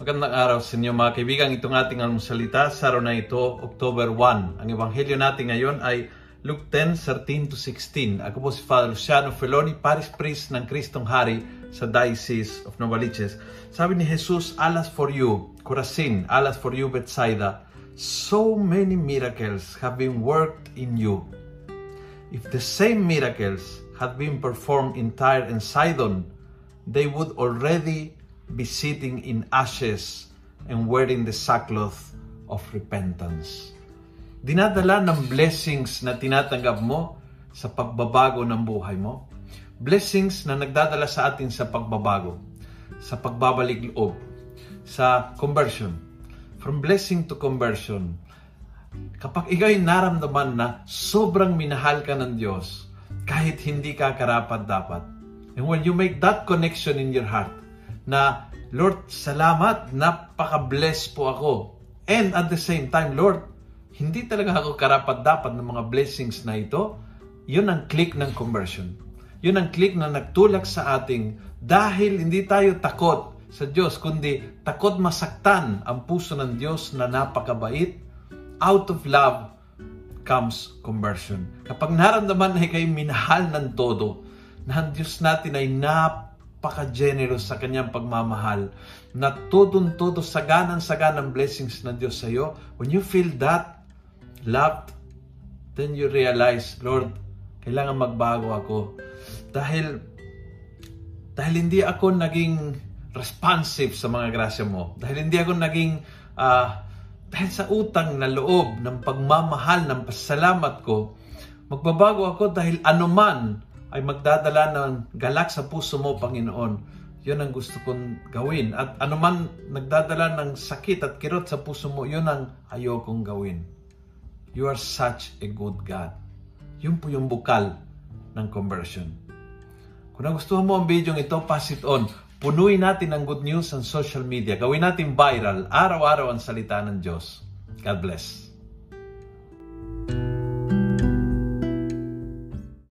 Magandang araw sa inyo mga kaibigan. Itong ating almusalita sa araw na ito, October 1. Ang ebanghelyo natin ngayon ay Luke 10, 13 to 16. Ako po si Father Luciano Feloni, Paris Priest ng Kristong Hari sa Diocese of Novaliches. Sabi ni Jesus, Alas for you, Corazin, alas for you, Bethsaida. So many miracles have been worked in you. If the same miracles had been performed in Tyre and Sidon, they would already be sitting in ashes and wearing the sackcloth of repentance. Dinadala ng blessings na tinatanggap mo sa pagbabago ng buhay mo. Blessings na nagdadala sa atin sa pagbabago, sa pagbabalik loob, sa conversion. From blessing to conversion. Kapag ikaw'y naramdaman na sobrang minahal ka ng Diyos, kahit hindi ka karapat dapat. And when you make that connection in your heart, na Lord, salamat, napaka-bless po ako. And at the same time, Lord, hindi talaga ako karapat dapat ng mga blessings na ito. Yun ang click ng conversion. Yun ang click na nagtulak sa ating dahil hindi tayo takot sa Diyos, kundi takot masaktan ang puso ng Diyos na napakabait. Out of love comes conversion. Kapag naramdaman na kayo minahal ng todo, na ang Diyos natin ay napaka-generous sa kanyang pagmamahal, na tudong-tudo saganan-saganang blessings ng Diyos sa iyo, when you feel that loved, then you realize, Lord, kailangan magbago ako. Dahil dahil hindi ako naging responsive sa mga grasya mo. Dahil hindi ako naging uh, dahil sa utang na loob ng pagmamahal ng pasalamat ko, magbabago ako dahil anuman ay magdadala ng galak sa puso mo, Panginoon. Yun ang gusto kong gawin. At anuman nagdadala ng sakit at kirot sa puso mo, yun ang ayokong gawin. You are such a good God. Yun po yung bukal ng conversion. Kung nagustuhan mo ang video ito, pass it on. Punuin natin ang good news sa social media. Gawin natin viral. Araw-araw ang salita ng Diyos. God bless.